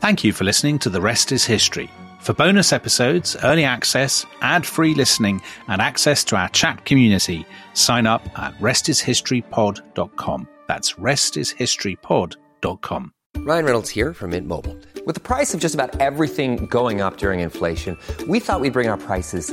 Thank you for listening to The Rest is History. For bonus episodes, early access, ad free listening, and access to our chat community, sign up at restishistorypod.com. That's restishistorypod.com. Ryan Reynolds here from Mint Mobile. With the price of just about everything going up during inflation, we thought we'd bring our prices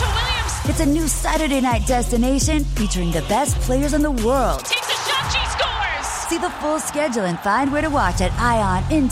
Williams. It's a new Saturday night destination featuring the best players in the world. Takes a shot, she scores. See the full schedule and find where to watch at IONNWSL.com.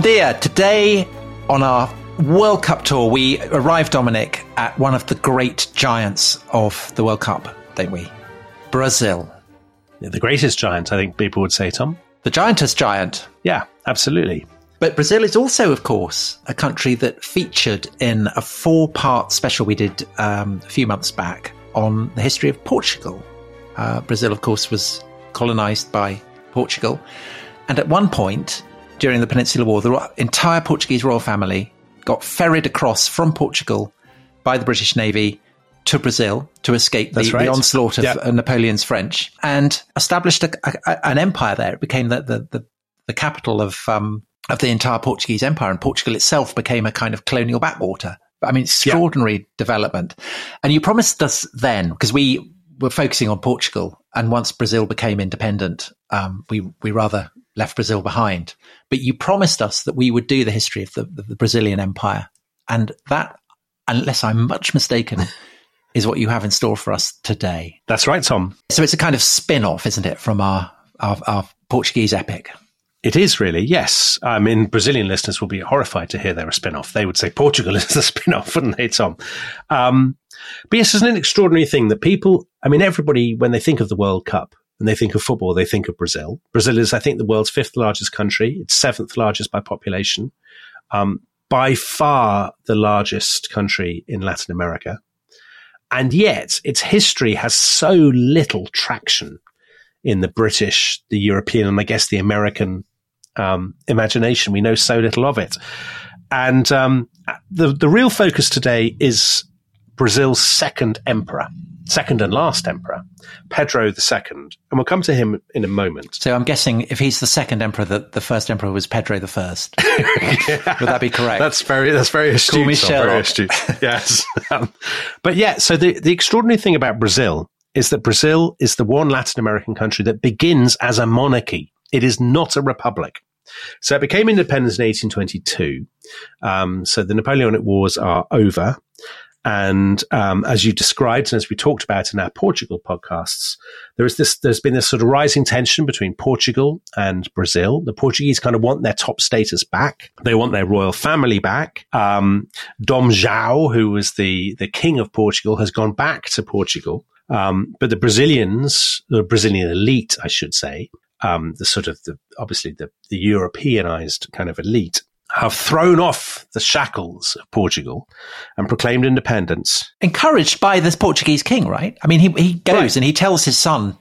Dia. Today on our World Cup tour, we arrived, Dominic, at one of the great giants of the World Cup, don't we? Brazil. The greatest giant, I think people would say, Tom. The giantest giant. Yeah, absolutely. But Brazil is also, of course, a country that featured in a four part special we did um, a few months back on the history of Portugal. Uh, Brazil, of course, was colonized by Portugal. And at one point during the Peninsular War, the entire Portuguese royal family got ferried across from Portugal by the British Navy to Brazil to escape the, right. the onslaught of Yeah. uh, Napoleon's French and established a, a, a- an empire there. It became the, the, the, the capital of, um, of the entire Portuguese empire, and Portugal itself became a kind of colonial backwater. I mean, extraordinary development. And you promised us then, because we were focusing on Portugal, and once Brazil became independent, um, we we rather left Brazil behind. But you promised us that we would do the history of the, the, the Brazilian Empire, and that, unless I'm much mistaken, is what you have in store for us today. That's right, Tom. So it's a kind of spin-off, isn't it, from our our, our Portuguese epic? It is really, yes. I mean, Brazilian listeners will be horrified to hear they're a spin off. They would say Portugal is the spin off, wouldn't they, Tom? Um, but yes, it's an extraordinary thing that people, I mean, everybody, when they think of the World Cup and they think of football, they think of Brazil. Brazil is, I think, the world's fifth largest country. It's seventh largest by population. Um, by far the largest country in Latin America. And yet its history has so little traction in the British, the European, and I guess the American um, imagination. We know so little of it. And um, the, the real focus today is Brazil's second emperor, second and last emperor, Pedro II. And we'll come to him in a moment. So I'm guessing if he's the second emperor, that the first emperor was Pedro I. Would that be correct? That's very that's very astute. me Tom, very astute. yes. Um, but yeah, so the, the extraordinary thing about Brazil is that Brazil is the one Latin American country that begins as a monarchy. It is not a republic. So it became independent in 1822. Um, so the Napoleonic Wars are over. And um, as you described, and as we talked about in our Portugal podcasts, there is this. There's been this sort of rising tension between Portugal and Brazil. The Portuguese kind of want their top status back. They want their royal family back. Um, Dom João, who was the the king of Portugal, has gone back to Portugal. Um, but the Brazilians, the Brazilian elite, I should say, um, the sort of the obviously the, the Europeanized kind of elite, have thrown off the shackles of Portugal and proclaimed independence. Encouraged by this Portuguese king, right? I mean, he, he goes Right. and he tells his son,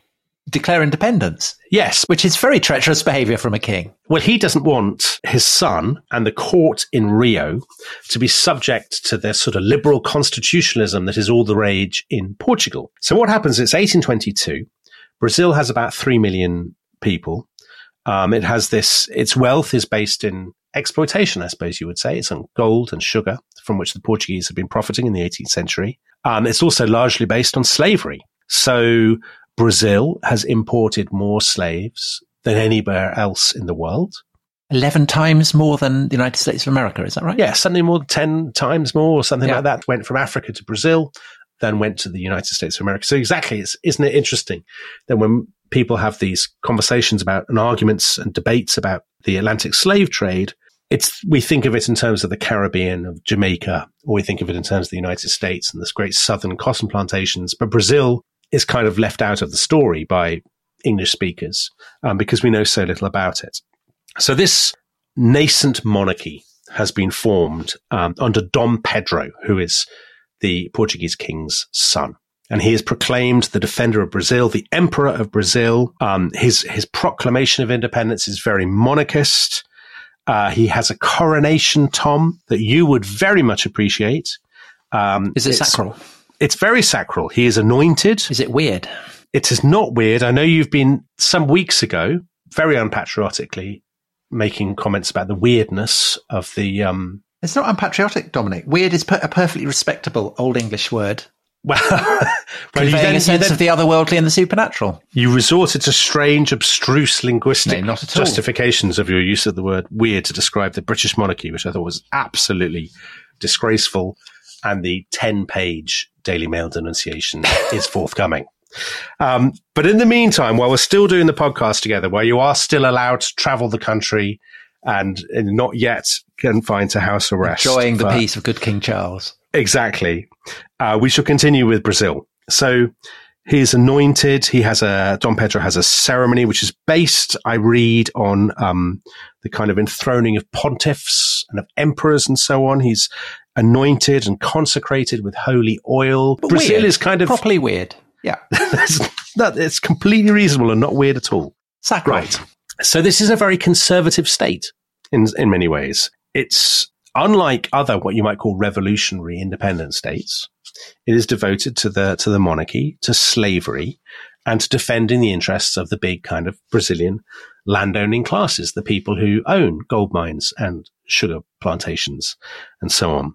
declare independence, Yes, which is very treacherous behavior from a king. Well, he doesn't want his son and the court in Rio to be subject to this sort of liberal constitutionalism that is all the rage in Portugal. So what happens? It's 1822. Brazil has about 3 million people. Um, it has this, its wealth is based in exploitation, I suppose you would say. It's on gold and sugar from which the Portuguese have been profiting in the 18th century. Um, it's also largely based on slavery. So Brazil has imported more slaves than anywhere else in the world. 11 times more than the United States of America, is that right? Yeah, something more than 10 times more or something Yeah. like that. Went from Africa to Brazil, then went to the United States of America. So exactly, it's, isn't it interesting that when people have these conversations about and arguments and debates about the Atlantic slave trade, it's, we think of it in terms of the Caribbean, of Jamaica, or we think of it in terms of the United States and this great southern cotton plantations. But Brazil is kind of left out of the story by English speakers um, because we know so little about it. So this nascent monarchy has been formed um, under Dom Pedro, who is the Portuguese king's son. And he is proclaimed the defender of Brazil, the emperor of Brazil. Um, his, his proclamation of independence is very monarchist. Uh, he has a coronation, Tom, that you would very much appreciate. Um, Is it it's- sacral? It's very sacral. He is anointed. Is it weird? It is not weird. I know you've been some weeks ago, very unpatriotically, making comments about the weirdness of the. Um, It's not unpatriotic, Dominic. Weird is per- a perfectly respectable Old English word, well, conveying then, a sense then- of the otherworldly and the supernatural. you resorted to strange, abstruse linguistic No, not at all. justifications of your use of the word weird to describe the British monarchy, which I thought was absolutely disgraceful. And the 10 page Daily Mail denunciation is forthcoming. Um, but in the meantime, while we're still doing the podcast together, where you are still allowed to travel the country and, and not yet confined to house arrest, Enjoying the peace of good King Charles. Exactly. Uh, we shall continue with Brazil. So he's anointed. He has a, Don Pedro has a ceremony which is based, I read, on um, the kind of enthroning of pontiffs and of emperors and so on. He's anointed and consecrated with holy oil. But Brazil weird. is kind of, properly weird. Yeah. that, it's completely reasonable and not weird at all. Sacral. Right. So this is a very conservative state in in many ways. It's unlike other what you might call revolutionary independent states. It is devoted to the to the monarchy, to slavery, and to defending the interests of the big kind of Brazilian landowning classes, the people who own gold mines and sugar plantations and so on.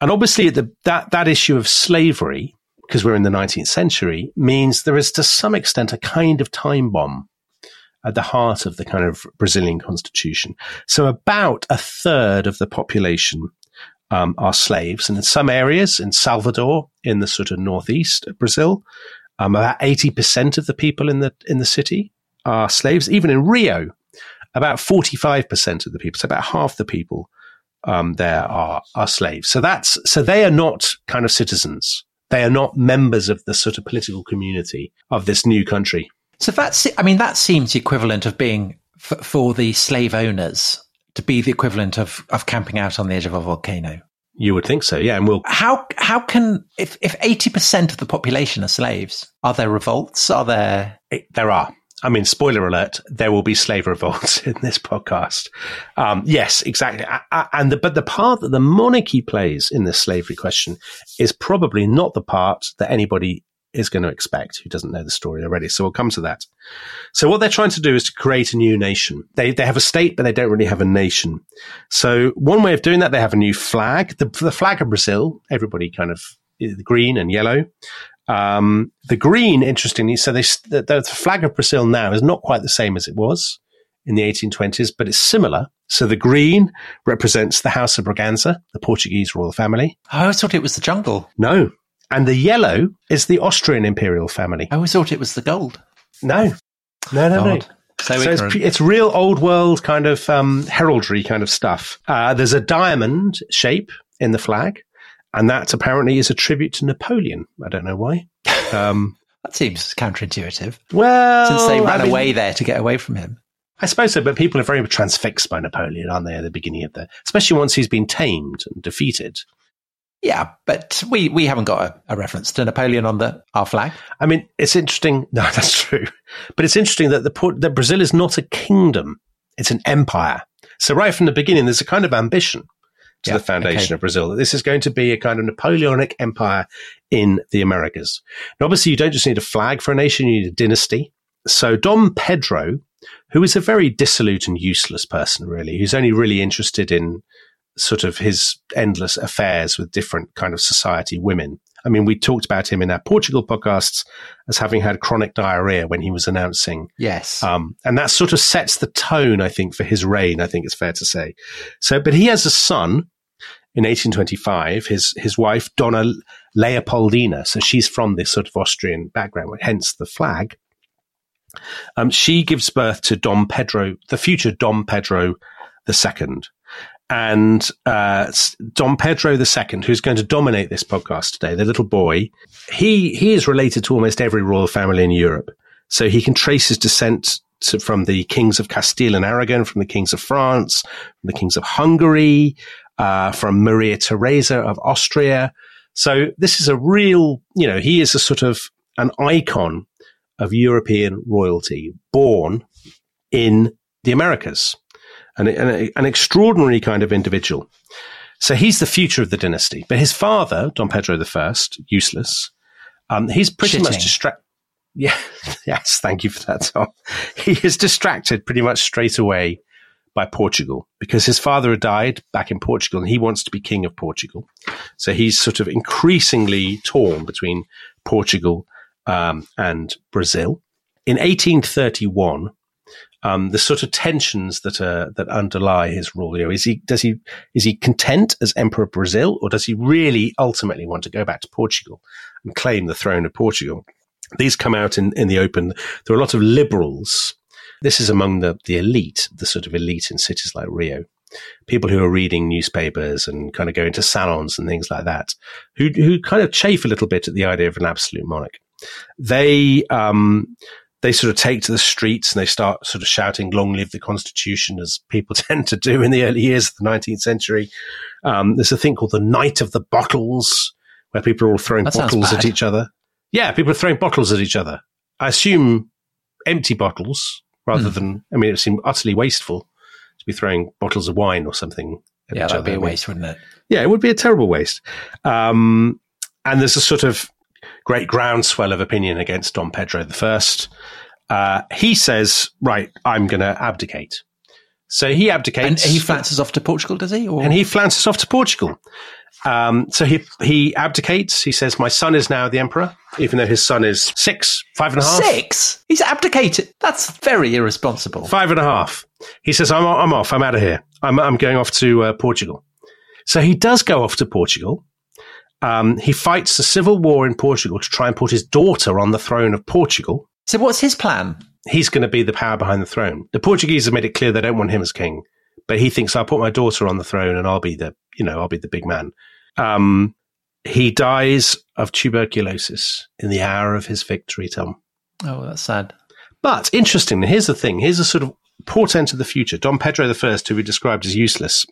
And obviously the, that that issue of slavery, because we're in the 19th century, means there is to some extent a kind of time bomb at the heart of the kind of Brazilian constitution. So about a third of the population um, are slaves, and in some areas, in Salvador, in the sort of northeast of Brazil, um, about eighty percent of the people in the in the city are slaves. Even in Rio, about forty five percent of the people, so about half the people um, there are are slaves. So that's so they are not kind of citizens. They are not members of the sort of political community of this new country. So that's, I mean, that seems the equivalent of being, f- for the slave owners, to be the equivalent of, of camping out on the edge of a volcano. You would think so, yeah. And we'll How, how can, if, if 80% of the population are slaves, are there revolts? Are there, there are. I mean, spoiler alert: there will be slave revolts in this podcast. Um, yes, exactly. A- a- And the, but the part that the monarchy plays in this slavery question is probably not the part that anybody is going to expect who doesn't know the story already. So we'll come to that. So what they're trying to do is to create a new nation. They they have a state, but they don't really have a nation. So one way of doing that, they have a new flag. The, the flag of Brazil, everybody kind of the green and yellow. Um, the green, interestingly, so they, the, the flag of Brazil now is not quite the same as it was in the 1820s, but it's similar. So the green represents the House of Braganza, the Portuguese royal family. I always thought it was the jungle. No. And the yellow is the Austrian imperial family. I always thought it was the gold. No. No, no, no. So, So it's, it's real old world kind of um, heraldry kind of stuff. Uh, there's a diamond shape in the flag, and that apparently is a tribute to Napoleon. I don't know why. Um, that seems counterintuitive. well, Since they I ran mean- away there to get away from him. I suppose so, but people are very transfixed by Napoleon, aren't they, at the beginning of the, especially once he's been tamed and defeated. Yeah, but we, we haven't got a, a reference to Napoleon on the our flag. I mean, it's interesting. No, that's true. But it's interesting that the that Brazil is not a kingdom; it's an empire. So right from the beginning, there's a kind of ambition to Yeah, the foundation okay. of Brazil that this is going to be a kind of Napoleonic empire in the Americas. And obviously, you don't just need a flag for a nation; you need a dynasty. So Dom Pedro, who is a very dissolute and useless person, really, who's only really interested in sort of his endless affairs with different kind of society women. I mean, we talked about him in our Portugal podcasts as having had chronic diarrhea when he was announcing. Yes. Um, and that sort of sets the tone, I think, for his reign, I think it's fair to say. So, but he has a son in 1825, his, his wife, Dona Leopoldina. So she's from this sort of Austrian background, hence the flag. Um, she gives birth to Dom Pedro, the future Dom Pedro II. And uh, Dom Pedro II, who's going to dominate this podcast today, the little boy, he he is related to almost every royal family in Europe. So he can trace his descent to, from the kings of Castile and Aragon, from the kings of France, from the kings of Hungary, uh, from Maria Theresa of Austria. So this is a real, you know, he is a sort of an icon of European royalty born in the Americas and an, an extraordinary kind of individual. So he's the future of the dynasty. But his father, Don Pedro I, useless, um, he's pretty Shitting. much distracted. Yeah, yes, thank you for that, Tom. He is distracted pretty much straight away by Portugal because his father had died back in Portugal and he wants to be king of Portugal. So he's sort of increasingly torn between Portugal um, and Brazil. In 1831, um, the sort of tensions that that underlie his rule. You know, is he does he is he content as emperor of Brazil, or does he really ultimately want to go back to Portugal and claim the throne of Portugal? These come out in, in the open. There are a lot of liberals. This is among the, the elite, the sort of elite in cities like Rio. People who are reading newspapers and kind of going to salons and things like that, who who kind of chafe a little bit at the idea of an absolute monarch. They um, they sort of take to the streets and they start sort of shouting "Long live the Constitution," as people tend to do in the early years of the 19th century. Um, there's a thing called the Night of the Bottles, where people are all throwing That bottles at each other. Yeah, people are throwing bottles at each other. I assume empty bottles rather Hmm. than. I mean, it seemed utterly wasteful to be throwing bottles of wine or something. At yeah, that'd other. be a I mean, waste, wouldn't it? yeah, it would be a terrible waste. Um, and there's a sort of great groundswell of opinion against Don Pedro I. Uh, he says, right, I'm going to abdicate. So he abdicates. And he flounces off to Portugal, does he? Or and he flounces off to Portugal. Um, so he he abdicates. He says, "My son is now the emperor, even though his son is six, five and a half, six? He's abdicated. That's very irresponsible. five and a half." He says, "I'm I'm off. I'm out of here. I'm I'm going off to uh, Portugal." So he does go off to Portugal. Um, he fights a civil war in Portugal to try and put his daughter on the throne of Portugal. So what's his plan? He's going to be the power behind the throne. The Portuguese have made it clear they don't want him as king, but he thinks I'll put my daughter on the throne and I'll be the, you know, I'll be the big man. Um, he dies of tuberculosis in the hour of his victory, Tom. Oh, that's sad. But interestingly, here's the thing. Here's a sort of portent of the future. Don Pedro I, who we described as useless,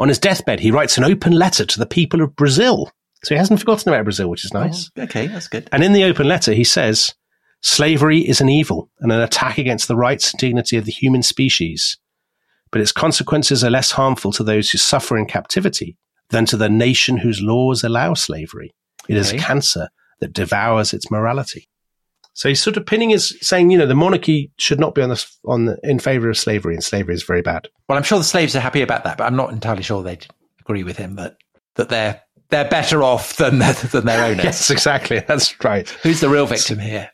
on his deathbed, he writes an open letter to the people of Brazil. So he hasn't forgotten about Brazil, which is oh, nice. Oh, okay, that's good. And in the open letter, he says, slavery is an evil and an attack against the rights and dignity of the human species. But its consequences are less harmful to those who suffer in captivity than to the nation whose laws allow slavery. It is a Okay. cancer that devours its morality. So he's sort of pinning his saying, you know, the monarchy should not be on the, on the, in favor of slavery, and slavery is very bad. Well, I'm sure the slaves are happy about that, but I'm not entirely sure they'd agree with him that that they're they're better off than than their owners. Yes, exactly. That's right. Who's the real victim here?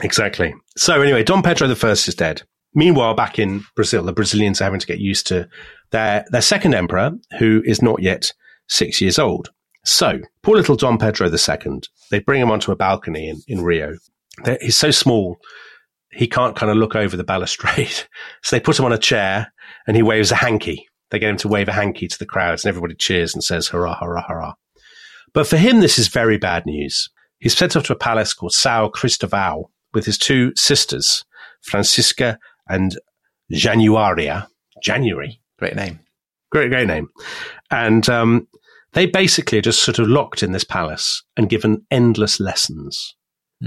Exactly. So anyway, Don Pedro I is dead. Meanwhile, back in Brazil, the Brazilians are having to get used to their their second emperor, who is not yet six years old. So poor little Don Pedro II, they bring him onto a balcony in, in Rio. He's so small, he can't kind of look over the balustrade. So they put him on a chair and he waves a hanky. They get him to wave a hanky to the crowds and everybody cheers and says, hurrah, hurrah, hurrah. But for him, this is very bad news. He's sent off to a palace called Sao Cristovão with his two sisters, Francisca and Januaria. January. Great name. Great, great name. And um, they basically are just sort of locked in this palace and given endless lessons.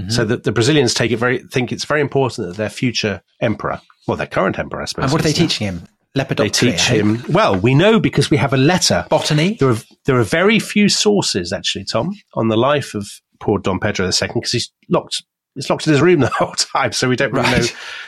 So that the Brazilians take it very, think it's very important that their future emperor, well, their current emperor, I suppose. And what are they teaching him? They teach him. Well, we know because we have a letter. botany. There are there are very few sources actually, Tom, on the life of poor Don Pedro II because he's locked. He's locked in his room the whole time, so we don't really know.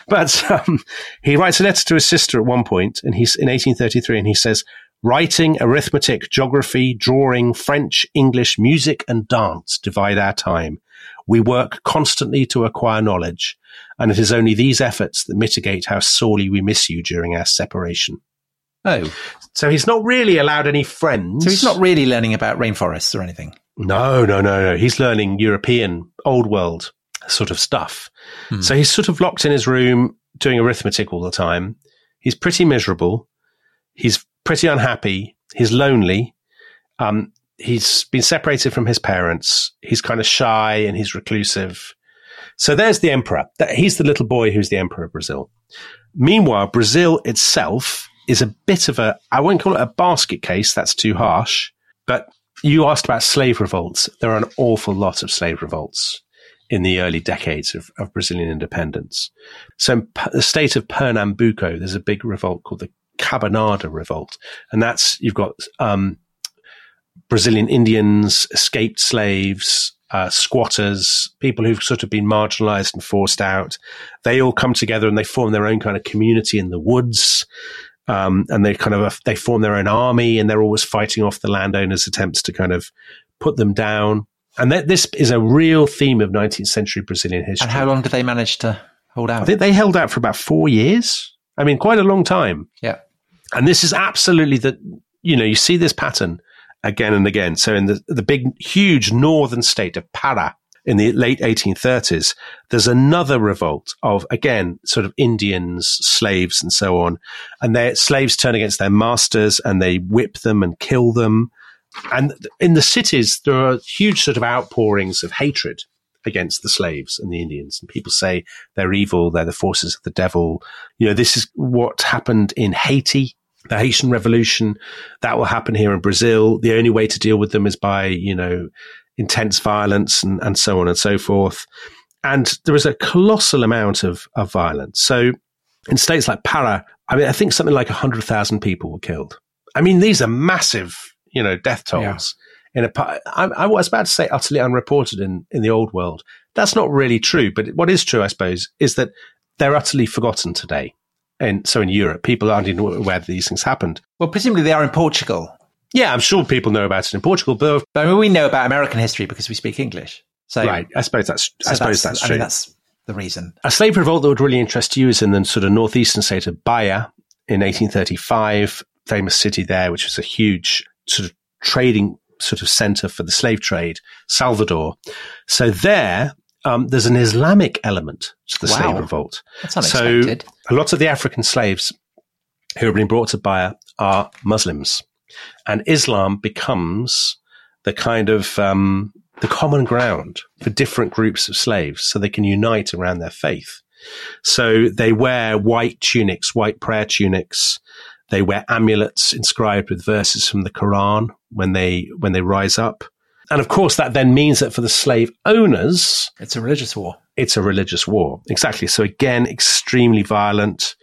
But um, he writes a letter to his sister at one point, and he's in 1833, and he says, Writing, arithmetic, geography, drawing, French, English, music, and dance divide our time. We work constantly to acquire knowledge, and it is only these efforts that mitigate how sorely we miss you during our separation. Oh, So he's not really allowed any friends. so he's not really learning about rainforests or anything. No, no, no, no. He's learning European, old world sort of stuff. So he's sort of locked in his room doing arithmetic all the time. He's pretty miserable. He's pretty unhappy. He's lonely. Um, he's been separated from his parents. He's kind of shy and he's reclusive. So there's the emperor. He's the little boy who's the emperor of Brazil. Meanwhile, Brazil itself is a bit of a, I won't call it a basket case. That's too harsh. But you asked about slave revolts. There are an awful lot of slave revolts in the early decades of, of Brazilian independence. So in the state of Pernambuco, there's a big revolt called the Cabanada Revolt. And that's, you've got, um, Brazilian Indians, escaped slaves, uh, squatters, people who've sort of been marginalized and forced out. They all come together and they form their own kind of community in the woods. Um, and they kind of, they form their own army and they're always fighting off the landowners' attempts to kind of put them down. And that, this is a real theme of 19th century Brazilian history. And how long did they manage to hold out? I think they held out for about four years. I mean, quite a long time. yeah. And this is absolutely the, you know, you see this pattern again and again. So in the, the big, huge northern state of Para in the late 1830s, there's another revolt of, again, sort of Indians, slaves and so on. And their slaves turn against their masters and they whip them and kill them. And in the cities, there are huge sort of outpourings of hatred against the slaves and the Indians. And people say they're evil, they're the forces of the devil. You know, this is what happened in Haiti, the Haitian Revolution. That will happen here in Brazil. The only way to deal with them is by, you know, intense violence and, and so on and so forth. And there was a colossal amount of, of violence. So in states like Para, I mean, I think something like 100,000 people were killed. I mean, these are massive, you know, death tolls. In a, I, I was about to say utterly unreported in, in the old world. That's not really true. But what is true, I suppose, is that they're utterly forgotten today. And so in Europe, people aren't even aware that these things happened. Well, presumably they are in Portugal. Yeah, I'm sure people know about it in Portugal, but But I mean, we know about American history because we speak English. So, right, I suppose that's so I suppose that's, I true. mean, that's the reason. a slave revolt that would really interest you is in the sort of northeastern state of Bahia in 1835, famous city there, which was a huge sort of trading sort of center for the slave trade, Salvador. So there, um, there's an Islamic element to the Wow. slave revolt. That's unexpected. So a lot of the African slaves who have been brought to Bahia are Muslims, and Islam becomes the kind of um, the common ground for different groups of slaves, so they can unite around their faith. So they wear white tunics, white prayer tunics. They wear amulets inscribed with verses from the Quran when they when they rise up. And of course, that then means that for the slave owners, It's a religious war. it's a religious war. Exactly. So again, extremely violent.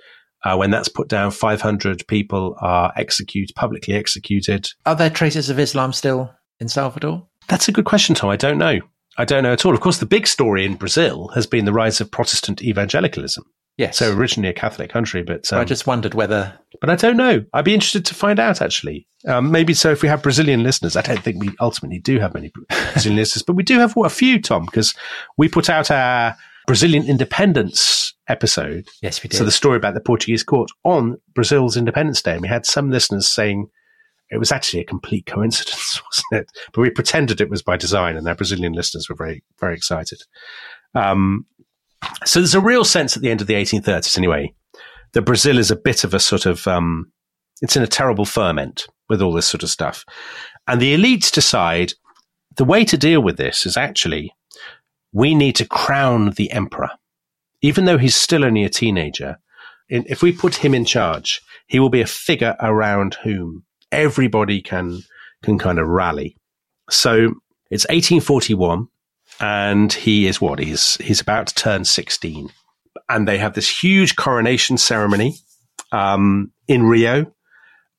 Uh, when that's put down, 500 people are executed, publicly executed. Are there traces of Islam still in Salvador? That's a good question, Tom. I don't know. I don't know at all. Of course, the big story in Brazil has been the rise of Protestant evangelicalism. Yes. So originally a Catholic country, but um, I just wondered whether but I don't know. I'd be interested to find out. Actually, um, maybe so. If we have Brazilian listeners, I don't think we ultimately do have many Brazilian listeners, but we do have what, a few, Tom, because we put out our Brazilian independence episode. Yes, we did. So the story about the Portuguese court on Brazil's Independence Day, and we had some listeners saying it was actually a complete coincidence, wasn't it? But we pretended it was by design, and our Brazilian listeners were very, very excited. Um, so there's a real sense at the end of the 1830s, anyway, that Brazil is a bit of a sort of, um, it's in a terrible ferment with all this sort of stuff. And the elites decide the way to deal with this is actually we need to crown the emperor. Even though he's still only a teenager, if we put him in charge, he will be a figure around whom everybody can, can kind of rally. So it's 1841 and he is what? He's, he's about to turn 16 and they have this huge coronation ceremony, um, in Rio.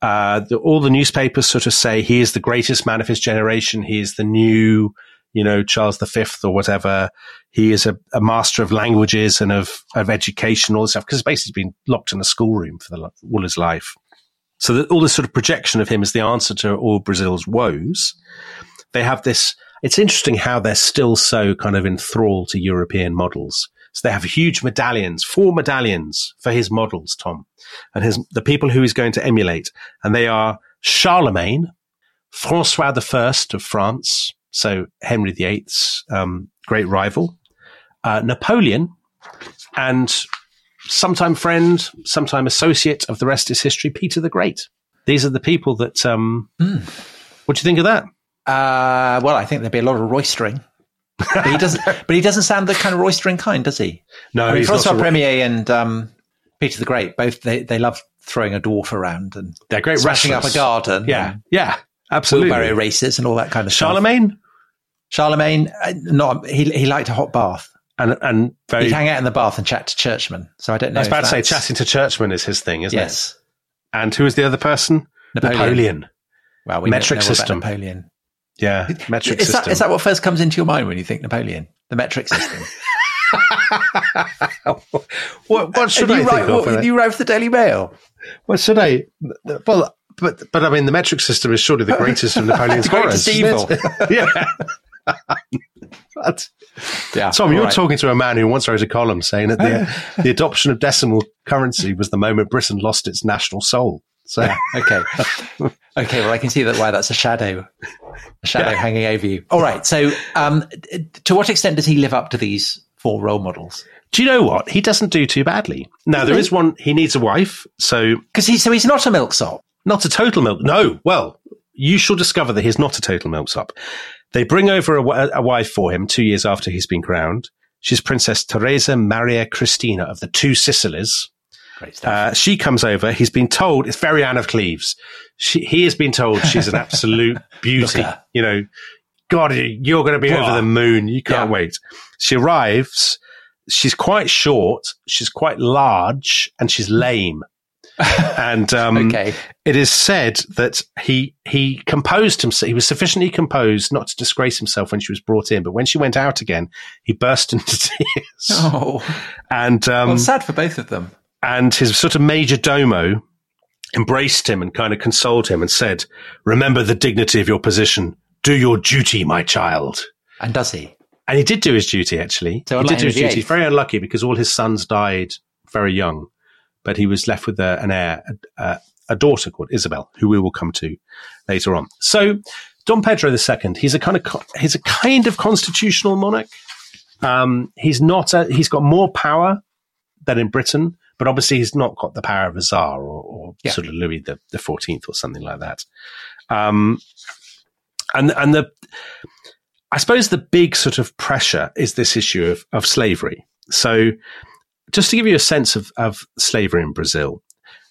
Uh, the, all the newspapers sort of say he is the greatest man of his generation. He is the new, you know, Charles V or whatever. He is a, a master of languages and of, of education, all this stuff, because basically he's been locked in a schoolroom for the, all his life. So that all this sort of projection of him as the answer to all Brazil's woes, they have this. It's interesting how they're still so kind of enthralled to European models. So they have huge medallions, four medallions for his models, Tom, and his the people who he's going to emulate, and they are Charlemagne, Francois I of France, so Henry VIII's um, great rival, uh, Napoleon, and sometime friend, sometime associate of the rest is history, Peter the Great. These are the people that. Um, Mm. What do you think of that? Uh, well, I think there'd be a lot of roistering. but he doesn't. but he doesn't sound the kind of roistering kind, does he? No, I mean, he's Francois Premier and um, Peter the Great both they, they love throwing a dwarf around and They're great smashing up a garden. Yeah, yeah, absolutely. wheelbarrow races and all that kind of stuff. Charlemagne Charlemagne, uh, not he. He liked a hot bath. and and very. He'd hang out in the bath and chat to churchmen. So I don't know. I was about to say chatting to churchmen is his thing, isn't Yes. it? Yes. And who is the other person? Napoleon. Well, we Metric know, know about system. Napoleon. Yeah, metric Is system. that, is that what first comes into your mind when you think Napoleon? The metric system. what, what should I write, of? what, you write for the Daily Mail. What should I? Well, but but I mean, the metric system is surely the greatest of Napoleon's horrors. Evil. yeah. But- Yeah, Tom, you're right. talking to a man who once wrote a column saying that the, the adoption of decimal currency was the moment Britain lost its national soul. So, Yeah, okay. okay, well, I can see that why that's a shadow, a shadow Yeah. hanging over you. All right. So, um, to what extent does he live up to these four role models? do you know what? He doesn't do too badly. Now, there is one, he needs a wife. So, Because he, so he's not a milksop. not a total milk. No, well, you shall discover that he's not a total milksop. They bring over a, a wife for him two years after he's been crowned. She's Princess Teresa Maria Cristina of the Two Sicilies. Great stuff. Uh, she comes over. He's been told it's very Anne of Cleves. She, he has been told she's an absolute beauty. You know, God, you're going to be over the moon. You can't Yeah. wait. She arrives. She's quite short. She's quite large, and she's lame. and um, okay. it is said that he he composed himself. He was sufficiently composed not to disgrace himself when she was brought in, but when she went out again, he burst into tears. Oh, And um, well, sad for both of them. And his sort of major domo embraced him and kind of consoled him and said, "Remember the dignity of your position. Do your duty, my child." And does he? And he did do his duty. Actually, So he did do his duty. VIII. Very unlucky because all his sons died very young, but he was left with a, an heir, a, a daughter called Isabel, who we will come to later on. So, Don Pedro II, he's a kind of he's a kind of constitutional monarch. Um, he's not. A, he's got more power than in Britain, but obviously he's not got the power of a czar or, or Yeah. sort of Louis the the Fourteenth or something like that. Um, and and the I suppose the big sort of pressure is this issue of, of slavery. So, just to give you a sense of, of slavery in Brazil,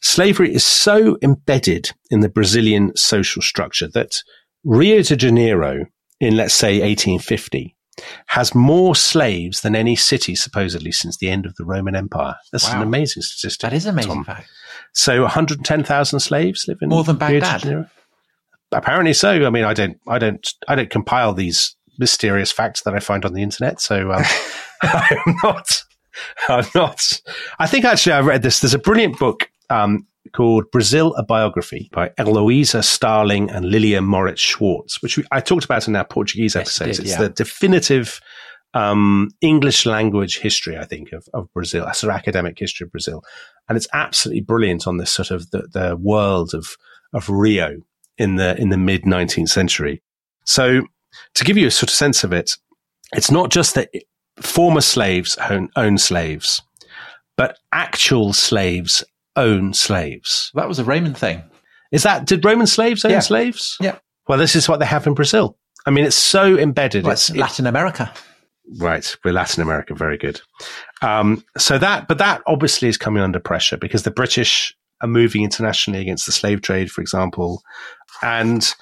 slavery is so embedded in the Brazilian social structure that Rio de Janeiro, in let's say 1850, has more slaves than any city supposedly since the end of the Roman Empire. That's an amazing statistic. That is an amazing Tom. fact. So 110,000 slaves live in More than Baghdad. Apparently so. I mean, I don't, I don't, I don't compile these mysterious facts that I find on the internet. So um, I'm not, I'm not. I think actually I read this. There's a brilliant book um, called Brazil: A Biography by Heloisa Starling and Lilia Moritz Schwarcz, which we, I talked about in our Portuguese Yes, episodes. did, it's yeah. the definitive um, English language history, I think, of, of Brazil, a sort of academic history of Brazil. And it's absolutely brilliant on this sort of the, the world of, of Rio in the, in the mid 19th century. So to give you a sort of sense of it, it's not just that former slaves own, own slaves, but actual slaves own slaves. That was a Roman thing. Is that, did Roman slaves own Yeah. slaves? Yeah. Well, this is what they have in Brazil. I mean, it's so embedded. Well, It's, it's Latin America. Right, we're Latin America, very good. Um, so that, but that obviously is coming under pressure because the British are moving internationally against the slave trade, for example, and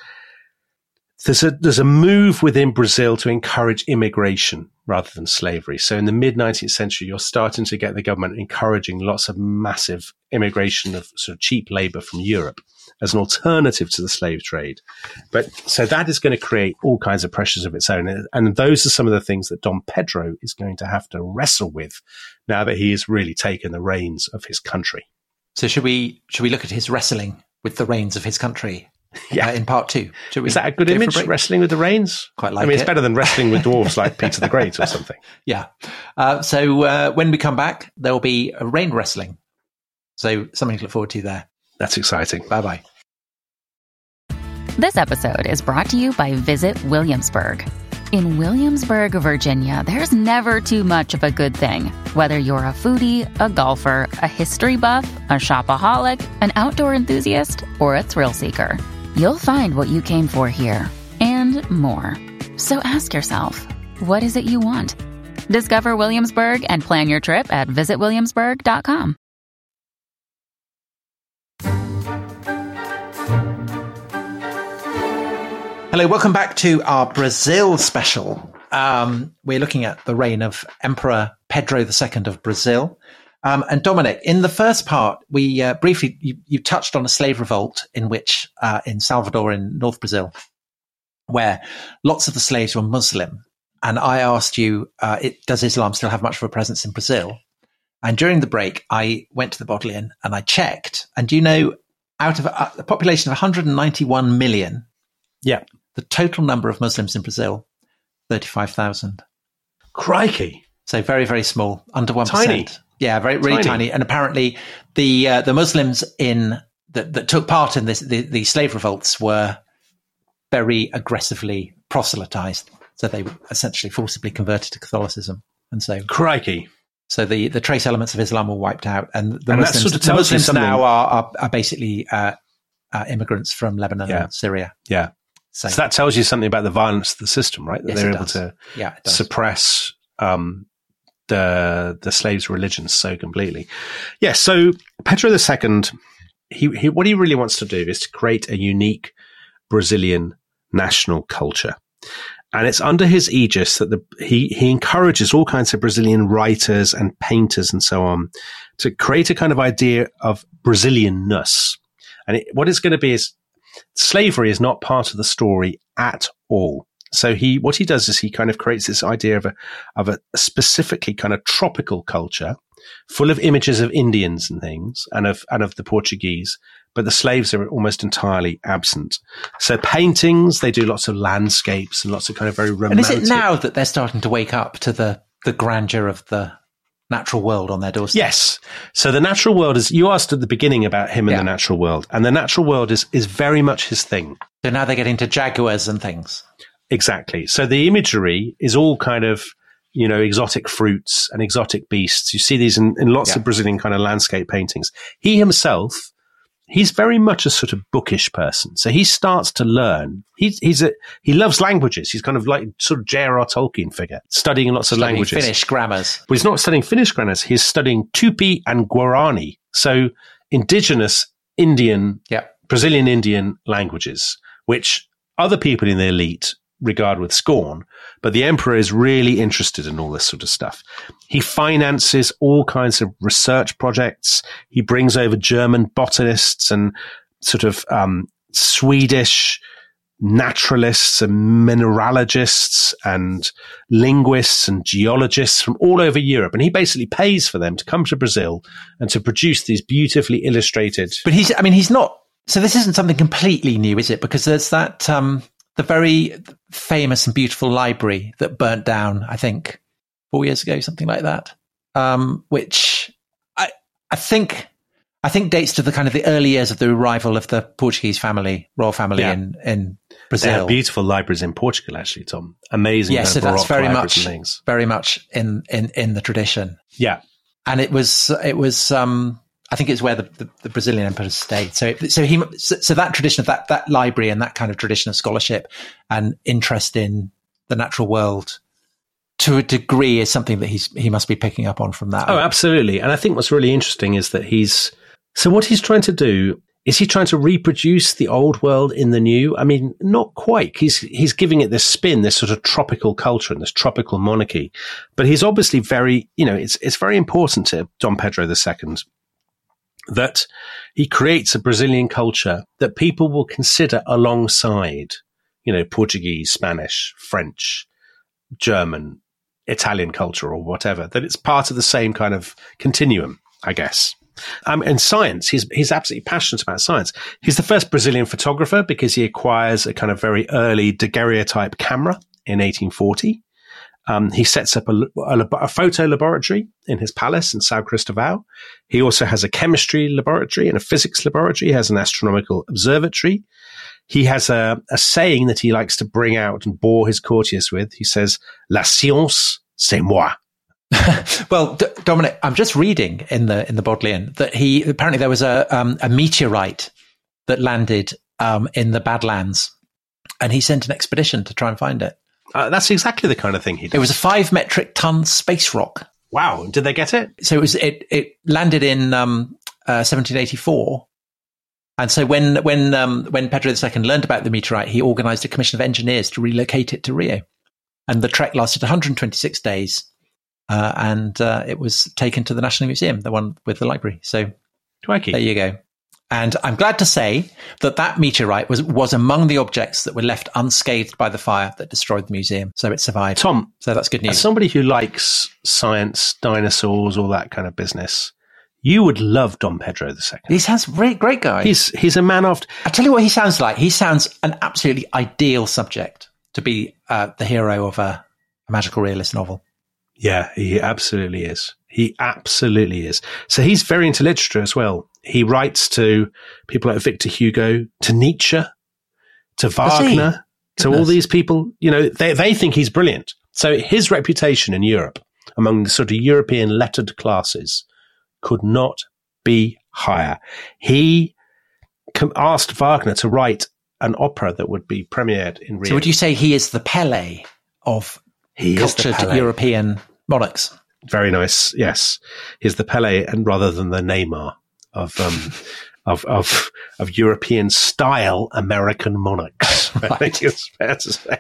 there's a there's a move within Brazil to encourage immigration rather than slavery. So in the mid 19th century, you're starting to get the government encouraging lots of massive immigration of sort of cheap labor from Europe as an alternative to the slave trade. But so that is going to create all kinds of pressures of its own. And those are some of the things that Don Pedro is going to have to wrestle with now that he has really taken the reins of his country. So should we should we look at his wrestling with the reins of his country. Yeah. uh, in part two. Should we Is that a good image? break? Wrestling with the reins? Quite like I like mean, it's better than wrestling with dwarves like Peter the Great or something. Yeah. Uh, so uh, when we come back, there will be a rain wrestling. So something to look forward to there. That's exciting. Bye bye. This episode is brought to you by Visit Williamsburg. In Williamsburg, Virginia, there's never too much of a good thing. Whether you're a foodie, a golfer, a history buff, a shopaholic, an outdoor enthusiast, or a thrill seeker, you'll find what you came for here and more. So ask yourself, what is it you want? Discover Williamsburg and plan your trip at visitwilliamsburg.com. Hello, welcome back to our Brazil special. Um, we're looking at the reign of Emperor Pedro II of Brazil. Um, and Dominic, in the first part, we uh, briefly you, you touched on a slave revolt in which uh, in Salvador in North Brazil, where lots of the slaves were Muslim. And I asked you, uh, it, does Islam still have much of a presence in Brazil? And during the break, I went to the Bodleian and I checked. And do you know, out of a, a population of 191 million, Yeah. the total number of Muslims in Brazil, 35,000. Crikey. So very, very small, under 1%. Tiny. Yeah, very, really Tiny. tiny. And apparently the, uh, the Muslims in, that, that took part in this, the, the slave revolts were very aggressively proselytized. So they were essentially forcibly converted to Catholicism. And so, Crikey. so the, the trace elements of Islam were wiped out. And the And Muslims, sort of the Muslims now are, are, are basically, uh, uh, immigrants from Lebanon Yeah. and Syria. Yeah. So, So that tells you something about the violence of the system, right? That Yes, they're able does. to yeah, suppress um, the the slaves' religions so completely. Yes. so Pedro II, he, he what he really wants to do is to create a unique Brazilian national culture. And it's under his aegis that the, he, he encourages all kinds of Brazilian writers and painters and so on to create a kind of idea of Brazilianness. And it, what it's going to be is slavery is not part of the story at all. So he, what he does is he kind of creates this idea of a, of a specifically kind of tropical culture full of images of Indians and things and of, and of the Portuguese, but the slaves are almost entirely absent. So paintings, they do lots of landscapes and lots of kind of very And romantic. is it now that they're starting to wake up to the, the grandeur of the natural world on their doorstep? Yes. So the natural world is, you asked at the beginning about him and Yeah. the natural world and the natural world is, is very much his thing. So now they get into jaguars and things. Exactly. So the imagery is all kind of, you know, exotic fruits and exotic beasts. You see these in, in lots Yeah. of Brazilian kind of landscape paintings. He himself, he's very much a sort of bookish person. So he starts to learn. He's, he's a, he loves languages. He's kind of like sort of J.R.R. Tolkien figure, studying lots of languages. Finnish grammars. But he's not studying Finnish grammars. He's studying Tupi and Guarani. So indigenous Indian Yeah. Brazilian Indian languages, which other people in the elite regard with scorn, but the emperor is really interested in all this sort of stuff. He finances all kinds of research projects. He brings over German botanists and sort of um, Swedish naturalists and mineralogists and linguists and geologists from all over Europe. And he basically pays for them to come to Brazil and to produce these beautifully illustrated But he's, I mean, he's not, so this isn't something completely new, is it? Because there's that, um, the very famous and beautiful library that burnt down, I think, four years ago, something like that. Um, which I, I think, I think dates to the kind of the early years of the arrival of the Portuguese family, royal family Yeah. in, in They Brazil. have beautiful libraries in Portugal, actually, Tom. Amazing. yes, so that's very much, very much in, in, in the tradition. Yeah. and it was it was um I think it's where the, the, the Brazilian emperors stayed. So so he so, so that tradition of that that library and that kind of tradition of scholarship and interest in the natural world to a degree is something that he's he must be picking up on from that. Oh, absolutely. And I think what's really interesting is that he's so what he's trying to do is he trying to reproduce the old world in the new? I mean, not quite. He's he's giving it this spin, this sort of tropical culture and this tropical monarchy. But he's obviously very, you know, it's it's very important to Don Pedro II that he creates a Brazilian culture that people will consider alongside, you know, Portuguese, Spanish, French, German, Italian culture or whatever, that it's part of the same kind of continuum, I guess. Um, and science, he's, he's absolutely passionate about science. He's the first Brazilian photographer because he acquires a kind of very early daguerreotype camera in 1840. Um, he sets up a, a, a, photo laboratory in his palace in Sao Cristóvão. He also has a chemistry laboratory and a physics laboratory. He has an astronomical observatory. He has a, a saying that he likes to bring out and bore his courtiers with. He says, La science, c'est moi. well, D- Dominic, I'm just reading in the in the Bodleian that he apparently there was a um, a meteorite that landed um, in the Badlands, and he sent an expedition to try and find it. Uh, that's exactly the kind of thing he did. It was a five metric ton space rock. Wow! Did they get it? So it was it it landed in um, uh, 1784. And so when when um, when Pedro II learned about the meteorite, he organised a commission of engineers to relocate it to Rio, and the trek lasted 126 days, uh, and uh, it was taken to the National Museum, the one with the library. So Twikey. there you go. And I'm glad to say that that meteorite was, was among the objects that were left unscathed by the fire that destroyed the museum. So it survived. Tom, so that's good news. As somebody who likes science, dinosaurs, all that kind of business, you would love Don Pedro II. He sounds great, great guy. He's he's a man of. I tell you what, he sounds like. He sounds an absolutely ideal subject to be uh, the hero of a, a magical realist novel. Yeah, he absolutely is. He absolutely is. So he's very into literature as well. He writes to people like Victor Hugo, to Nietzsche, to Wagner, to all these people. You know, they, they think he's brilliant. So his reputation in Europe among the sort of European lettered classes could not be higher. He asked Wagner to write an opera that would be premiered in Rio. So would you say he is the Pele of he cultured. European monarchs? Very nice. Yes, he's the Pele, and rather than the Neymar of um, of of of European style American monarchs. I think it's fair to say.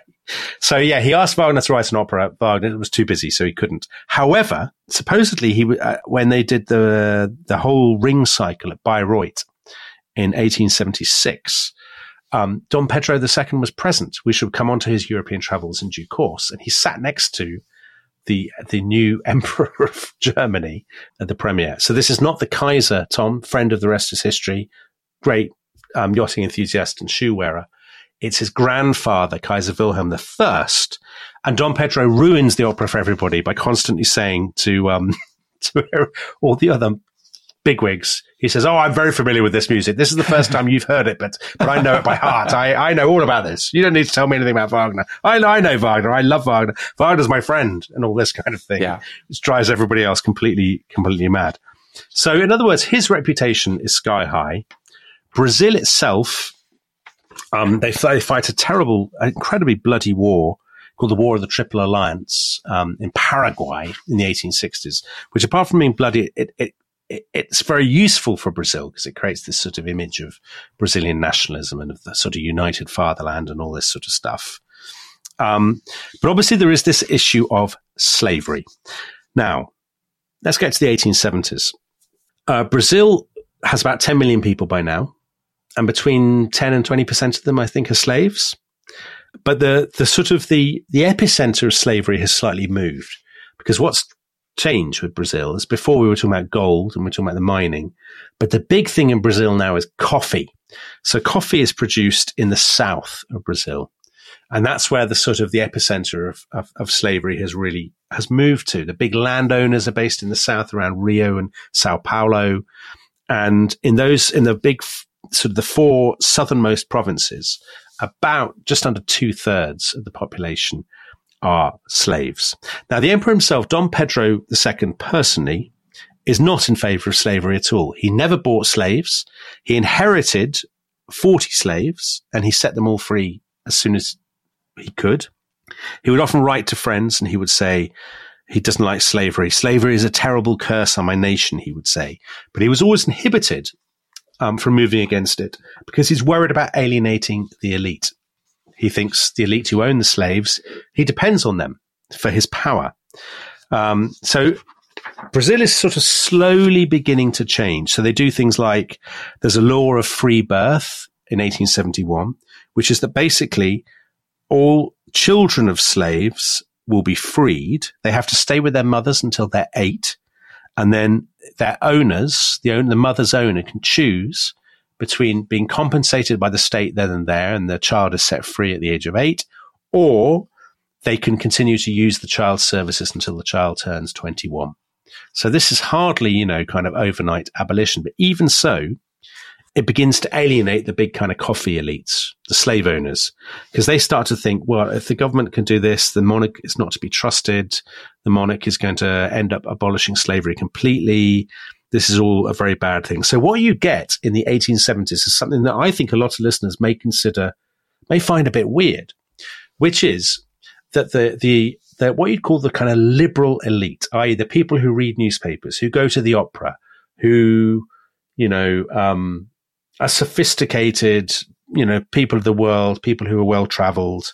So yeah, he asked Wagner to write an opera. Wagner was too busy, so he couldn't. However, supposedly he uh, when they did the the whole ring cycle at Bayreuth in 1876. Um, Don Pedro II was present. We should come on to his European travels in due course. And he sat next to the the new emperor of Germany at the premiere. So this is not the Kaiser, Tom, friend of the rest is history, great um, yachting enthusiast and shoe wearer. It's his grandfather, Kaiser Wilhelm I. And Don Pedro ruins the opera for everybody by constantly saying to um, to all the other bigwigs. He says, "Oh, I'm very familiar with this music. This is the first time you've heard it, but but I know it by heart. I, I know all about this. You don't need to tell me anything about Wagner. I I know Wagner. I love Wagner. Wagner's my friend, and all this kind of thing, Yeah. which drives everybody else completely completely mad. So, in other words, his reputation is sky high. Brazil itself, um, they, they fight a terrible, incredibly bloody war called the War of the Triple Alliance um, in Paraguay in the 1860s, which apart from being bloody, it, it, it it's very useful for Brazil because it creates this sort of image of Brazilian nationalism and of the sort of united fatherland and all this sort of stuff. Um, but obviously, there is this issue of slavery. Now, let's get to the 1870s. Uh, Brazil has about 10 million people by now, and between 10 and 20% of them, I think, are slaves. But the, the sort of the, the epicenter of slavery has slightly moved because what's changed with Brazil is before we were talking about gold and we we're talking about the mining, but the big thing in Brazil now is coffee. So coffee is produced in the south of Brazil. And that's where the sort of the epicenter of, of, of slavery has really has moved to. The big landowners are based in the south around Rio and Sao Paulo. And in those, in the big, sort of the four southernmost provinces, about just under two thirds of the population are slaves. Now, the emperor himself, Don Pedro II, personally, is not in favor of slavery at all. He never bought slaves. He inherited 40 slaves and he set them all free as soon as he could. He would often write to friends and he would say, he doesn't like slavery. Slavery is a terrible curse on my nation, he would say. But he was always inhibited um, from moving against it because he's worried about alienating the elite. He thinks the elite who own the slaves, he depends on them for his power. Um, so Brazil is sort of slowly beginning to change. So they do things like there's a law of free birth in 1871, which is that basically all children of slaves will be freed. They have to stay with their mothers until they're eight. And then their owners, the the mother's owner can choose between being compensated by the state then and there and the child is set free at the age of eight, or they can continue to use the child's services until the child turns 21. So this is hardly, you know, kind of overnight abolition. But even so, it begins to alienate the big kind of coffee elites, the slave owners, because they start to think, well, if the government can do this, the monarch is not to be trusted. The monarch is going to end up abolishing slavery completely. This is all a very bad thing. So what you get in the 1870s is something that I think a lot of listeners may consider, may find a bit weird, which is that the, the, what you'd call the kind of liberal elite, i.e. the people who read newspapers, who go to the opera, who, you know, um, are sophisticated, you know, people of the world, people who are well traveled.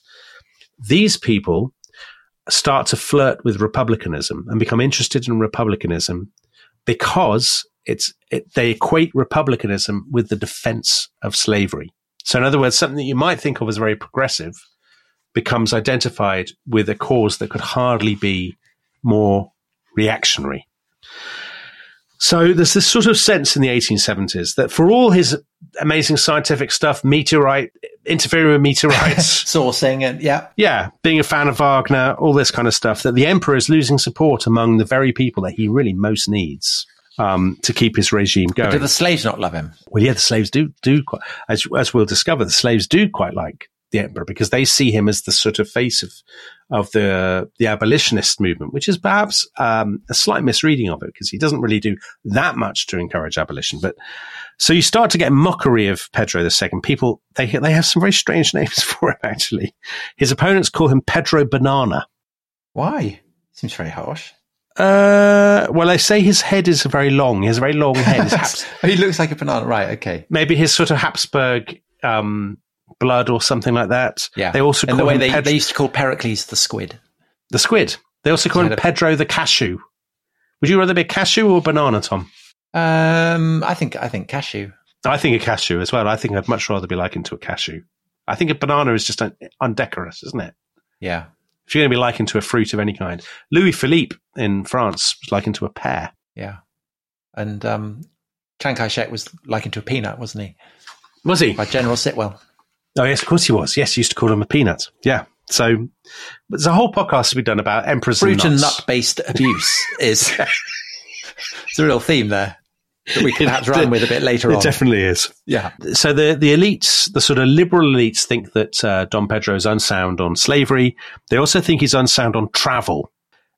These people start to flirt with republicanism and become interested in republicanism because it's it, they equate republicanism with the defense of slavery. So, in other words, something that you might think of as very progressive becomes identified with a cause that could hardly be more reactionary. So there's this sort of sense in the 1870s that for all his amazing scientific stuff, meteorite, interfering with meteorites, Sourcing and yeah. yeah, being a fan of Wagner, all this kind of stuff, that the emperor is losing support among the very people that he really most needs um, to keep his regime going. Do the slaves not love him? Well, yeah, the slaves do do quite, as as we'll discover, the slaves do quite like the emperor because they see him as the sort of face of of the the abolitionist movement, which is perhaps um, a slight misreading of it because he doesn't really do that much to encourage abolition. But so you start to get mockery of Pedro II. People they they have some very strange names for him. Actually, his opponents call him Pedro Banana. Why? Seems very harsh. Uh, well, they say his head is very long. He has a very long head. Habs- he looks like a banana. Right. Okay. maybe his sort of Habsburg um, blood or something like that. Yeah. They also and call the way they, Pedro, they used to call Pericles the squid. the squid. They also call him a- Pedro the cashew. Would you rather be a cashew or a banana, Tom? Um, I think I think cashew. I think a cashew as well. I think I'd much rather be likened to a cashew. I think a banana is just un- undecorous, isn't it? Yeah. If you're going to be likened to a fruit of any kind. Louis Philippe in France was likened to a pear. Yeah. And um, Chiang Kai shek was likened to a peanut, wasn't he? Was he? By General Stilwell. Oh, yes, of course he was. Yes, he used to call him a peanut. Yeah. So there's a whole podcast to be done about emperors Fruit and and nut based abuse is it's a real theme there that we can perhaps run with a bit later It on. definitely is. yeah. so the the elites, the sort of liberal elites, think that uh, Don Pedro is unsound on slavery. They also think he's unsound on travel,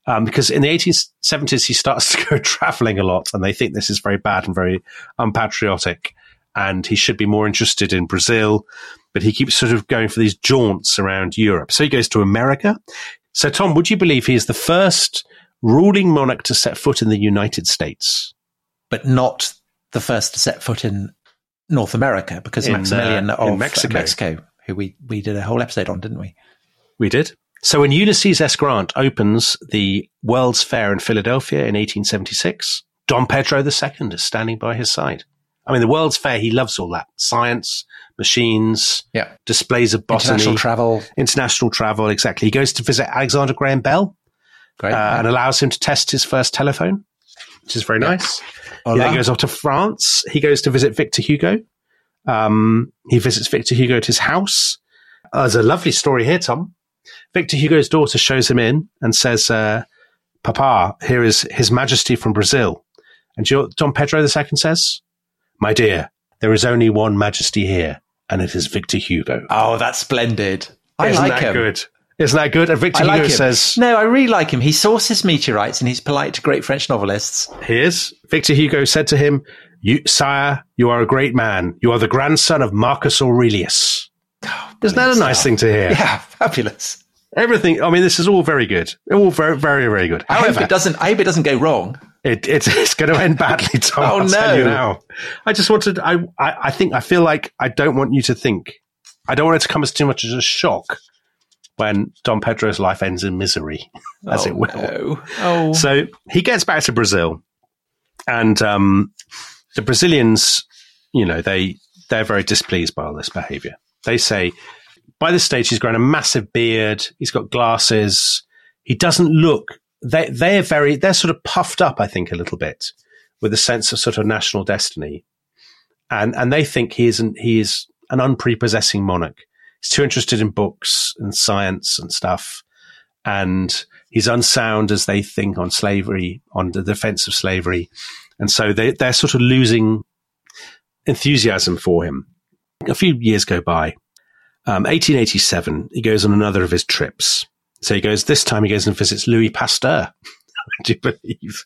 um, because in the 1870s he starts to go traveling a lot, and they think this is very bad and very unpatriotic, and he should be more interested in Brazil. But he keeps sort of going for these jaunts around Europe. So he goes to America. So Tom, would you believe he is the first ruling monarch to set foot in the United States? But not the first to set foot in North America because In, Maximilian uh, of Mexico. Mexico, who we, we did a whole episode on, didn't we? We did. So when Ulysses S. Grant opens the World's Fair in Philadelphia in 1876, Don Pedro II is standing by his side. I mean, the World's Fair, he loves all that science, machines, Yeah. displays of botany, International travel. international travel. Exactly. He goes to visit Alexander Graham Bell Great. uh, and allows him to test his first telephone, which is very nice. He then goes off to France. He goes to visit Victor Hugo. Um, he visits Victor Hugo at his house. Uh, there's a lovely story here, Tom. Victor Hugo's daughter shows him in and says, uh, Papa, here is His Majesty from Brazil. And do you know Don Pedro II says? My dear, there is only one Majesty here, and it is Victor Hugo. Oh, that's splendid. I Isn't like that him. good? Isn't that good? And Victor like Hugo him. says, no, I really like him. He sources meteorites and he's polite to great French novelists. Here's Victor Hugo said to him, you, Sire, you are a great man. You are the grandson of Marcus Aurelius. Isn't that a nice thing to hear? Yeah, fabulous. Everything, I mean, this is all very good. All very, very, very good. I hope However, it doesn't. I hope it doesn't go wrong. It, it's, it's going to end badly, Tom. Oh, I'll tell you no. now. I just wanted, I, I, I think, I feel like I don't want you to think, I don't want it to come as too much as a shock when Don Pedro's life ends in misery, as oh, it will. No. Oh, So he gets back to Brazil, and um, the Brazilians, you know, they they're very displeased by all this behaviour. They say by this stage he's grown a massive beard, he's got glasses, he doesn't look they they're very they're sort of puffed up, I think, a little bit with a sense of sort of national destiny, and and they think he isn't he is an unprepossessing monarch. He's too interested in books and science and stuff, and he's unsound as they think on slavery, on the defense of slavery, and so they they're sort of losing enthusiasm for him. A few years go by. Um, 1887, he goes on another of his trips. So he goes, this time he goes and visits Louis Pasteur. Do you believe?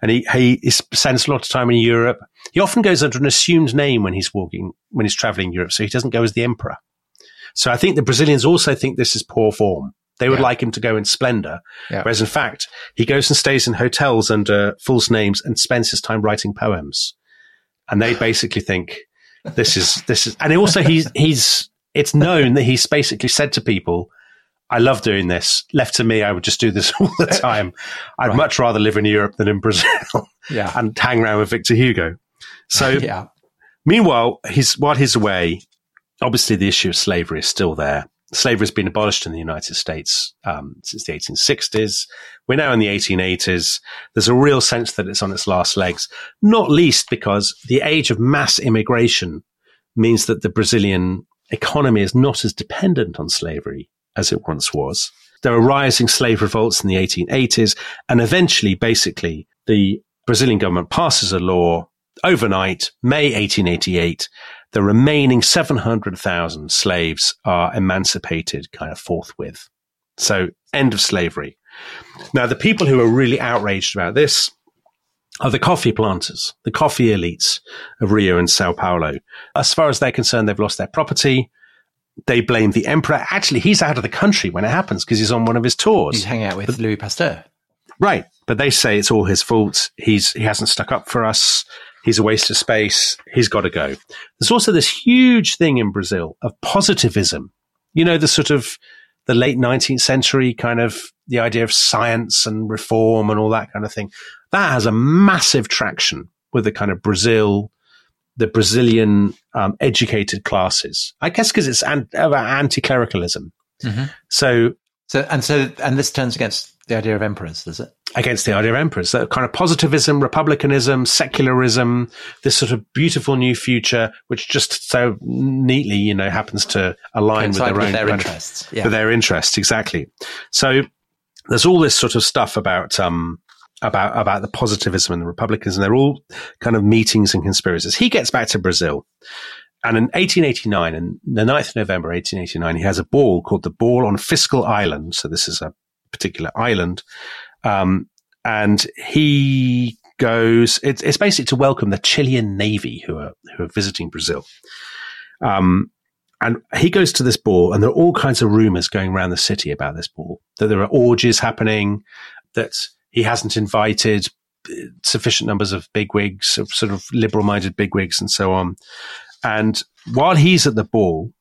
And he, he, spends a lot of time in Europe. He often goes under an assumed name when he's walking, when he's traveling Europe. So he doesn't go as the emperor. So I think the Brazilians also think this is poor form. They would Yeah. like him to go in splendor. Yeah. Whereas in fact, he goes and stays in hotels under false names and spends his time writing poems. And they basically think this is, this is, and also he's, he's, it's known that he's basically said to people, I love doing this. Left to me, I would just do this all the time. I'd Right. much rather live in Europe than in Brazil Yeah. and hang around with Victor Hugo. So yeah. Meanwhile, he's, while he's away, obviously the issue of slavery is still there. Slavery has been abolished in the United States um, since the 1860s. We're now in the 1880s. There's a real sense that it's on its last legs, not least because the age of mass immigration means that the Brazilian economy is not as dependent on slavery as it once was. There are rising slave revolts in the 1880s, and eventually, basically, the Brazilian government passes a law overnight, May 1888, the remaining 700,000 slaves are emancipated kind of forthwith. So, end of slavery. Now, the people who are really outraged about this are the coffee planters, the coffee elites of Rio and Sao Paulo. As far as they're concerned, they've lost their property. They blame the emperor. Actually, he's out of the country when it happens because he's on one of his tours. He's hanging out with Louis Pasteur. Right. But they say it's all his fault. He's, he hasn't stuck up for us. He's a waste of space. He's got to go. There's also this huge thing in Brazil of positivism. You know, the sort of the late 19th century kind of the idea of science and reform and all that kind of thing. That has a massive traction with the kind of Brazil, the Brazilian um, educated classes. I guess because it's an, about anti-clericalism. So So and so and this turns against the idea of emperors, does it? against the idea of emperors. That kind of positivism, republicanism, secularism, this sort of beautiful new future, which just so neatly, you know, happens to align with their with own their interests. Yeah. with their interests, exactly. So there's all this sort of stuff about um about about the positivism and the republicans, and they're all kind of meetings and conspiracies. He gets back to Brazil. And in 1889, and the 9th of November, 1889, he has a ball called the Ball on Fiscal Island. So this is a particular island. Um, and he goes, it's, it's basically to welcome the Chilean Navy who are, who are visiting Brazil. Um, and he goes to this ball and there are all kinds of rumors going around the city about this ball, that there are orgies happening, that he hasn't invited uh, sufficient numbers of bigwigs, of sort of liberal minded bigwigs and so on. And while he's at the ball,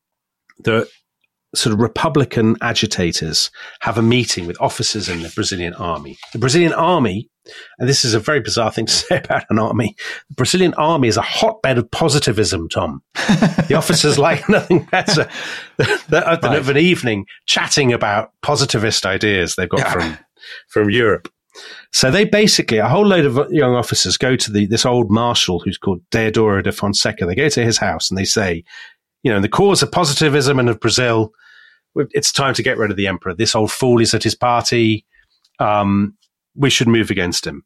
the sort of Republican agitators have a meeting with officers in the Brazilian army. The Brazilian army, and this is a very bizarre thing to say about an army, the Brazilian army is a hotbed of positivism, Tom. the officers like nothing better than, than of an evening chatting about positivist ideas they've got from, from Europe. So they basically, a whole load of young officers go to the, this old marshal who's called Deodoro de Fonseca. They go to his house and they say, you know, in the cause of positivism and of Brazil, it's time to get rid of the emperor. This old fool is at his party. Um, we should move against him.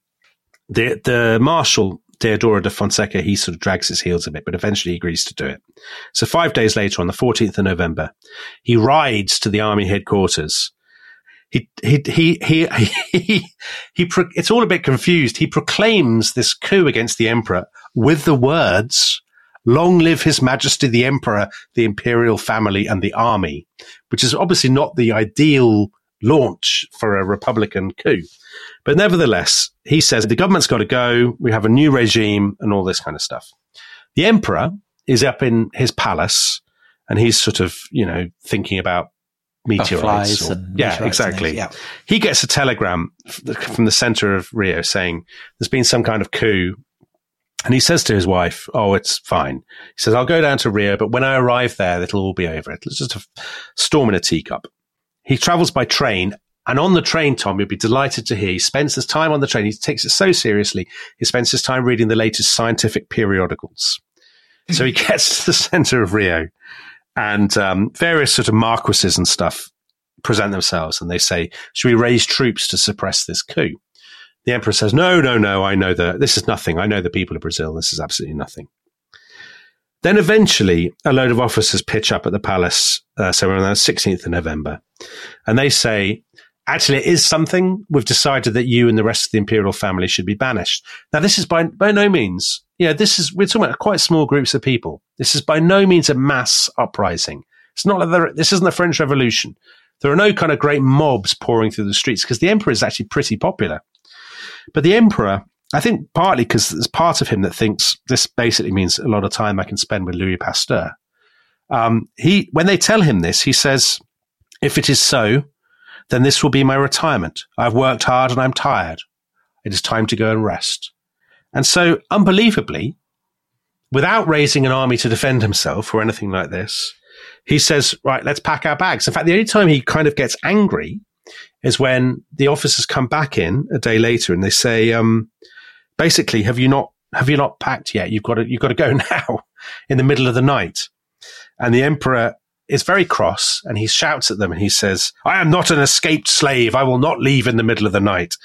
The, the marshal, Deodoro de Fonseca, he sort of drags his heels a bit, but eventually he agrees to do it. So five days later, on the 14th of November, he rides to the army headquarters. He, he, he, he, he, he, pro- it's all a bit confused. He proclaims this coup against the emperor with the words, long live his majesty the emperor, the imperial family and the army, which is obviously not the ideal launch for a republican coup. But nevertheless, he says the government's got to go. We have a new regime and all this kind of stuff. The emperor is up in his palace and he's sort of, you know, thinking about meteorites. Or- and yeah, exactly. yeah. He gets a telegram from the center of Rio saying there's been some kind of coup. And he says to his wife, Oh, it's fine. He says, I'll go down to Rio, but when I arrive there, it'll all be over. It's just a storm in a teacup. He travels by train And on the train, Tom, you'll be delighted to hear he spends his time on the train. He takes it so seriously. He spends his time reading the latest scientific periodicals. so he gets to the center of Rio and um, various sort of marquises and stuff present themselves and they say, should we raise troops to suppress this coup? The emperor says, no, no, no, I know that this is nothing. I know the people of Brazil. This is absolutely nothing. Then eventually, a load of officers pitch up at the palace, uh, so on the 16th of November, and they say, actually, it is something. We've decided that you and the rest of the imperial family should be banished. Now, this is by, by no means, you know, this is, we're talking about quite small groups of people. This is by no means a mass uprising. It's not like there, this isn't the French Revolution. There are no kind of great mobs pouring through the streets because the emperor is actually pretty popular. But the emperor, I think partly because there's part of him that thinks this basically means a lot of time I can spend with Louis Pasteur. Um, he, when they tell him this, he says, if it is so, then this will be my retirement. I've worked hard and I'm tired. It is time to go and rest. And so, unbelievably, without raising an army to defend himself or anything like this, he says, right, let's pack our bags. In fact, the only time he kind of gets angry is when the officers come back in a day later and they say, um, basically, have you not, have you not packed yet? You've got to, you've got to go now in the middle of the night. And the emperor is very cross and he shouts at them and he says, I am not an escaped slave. I will not leave in the middle of the night.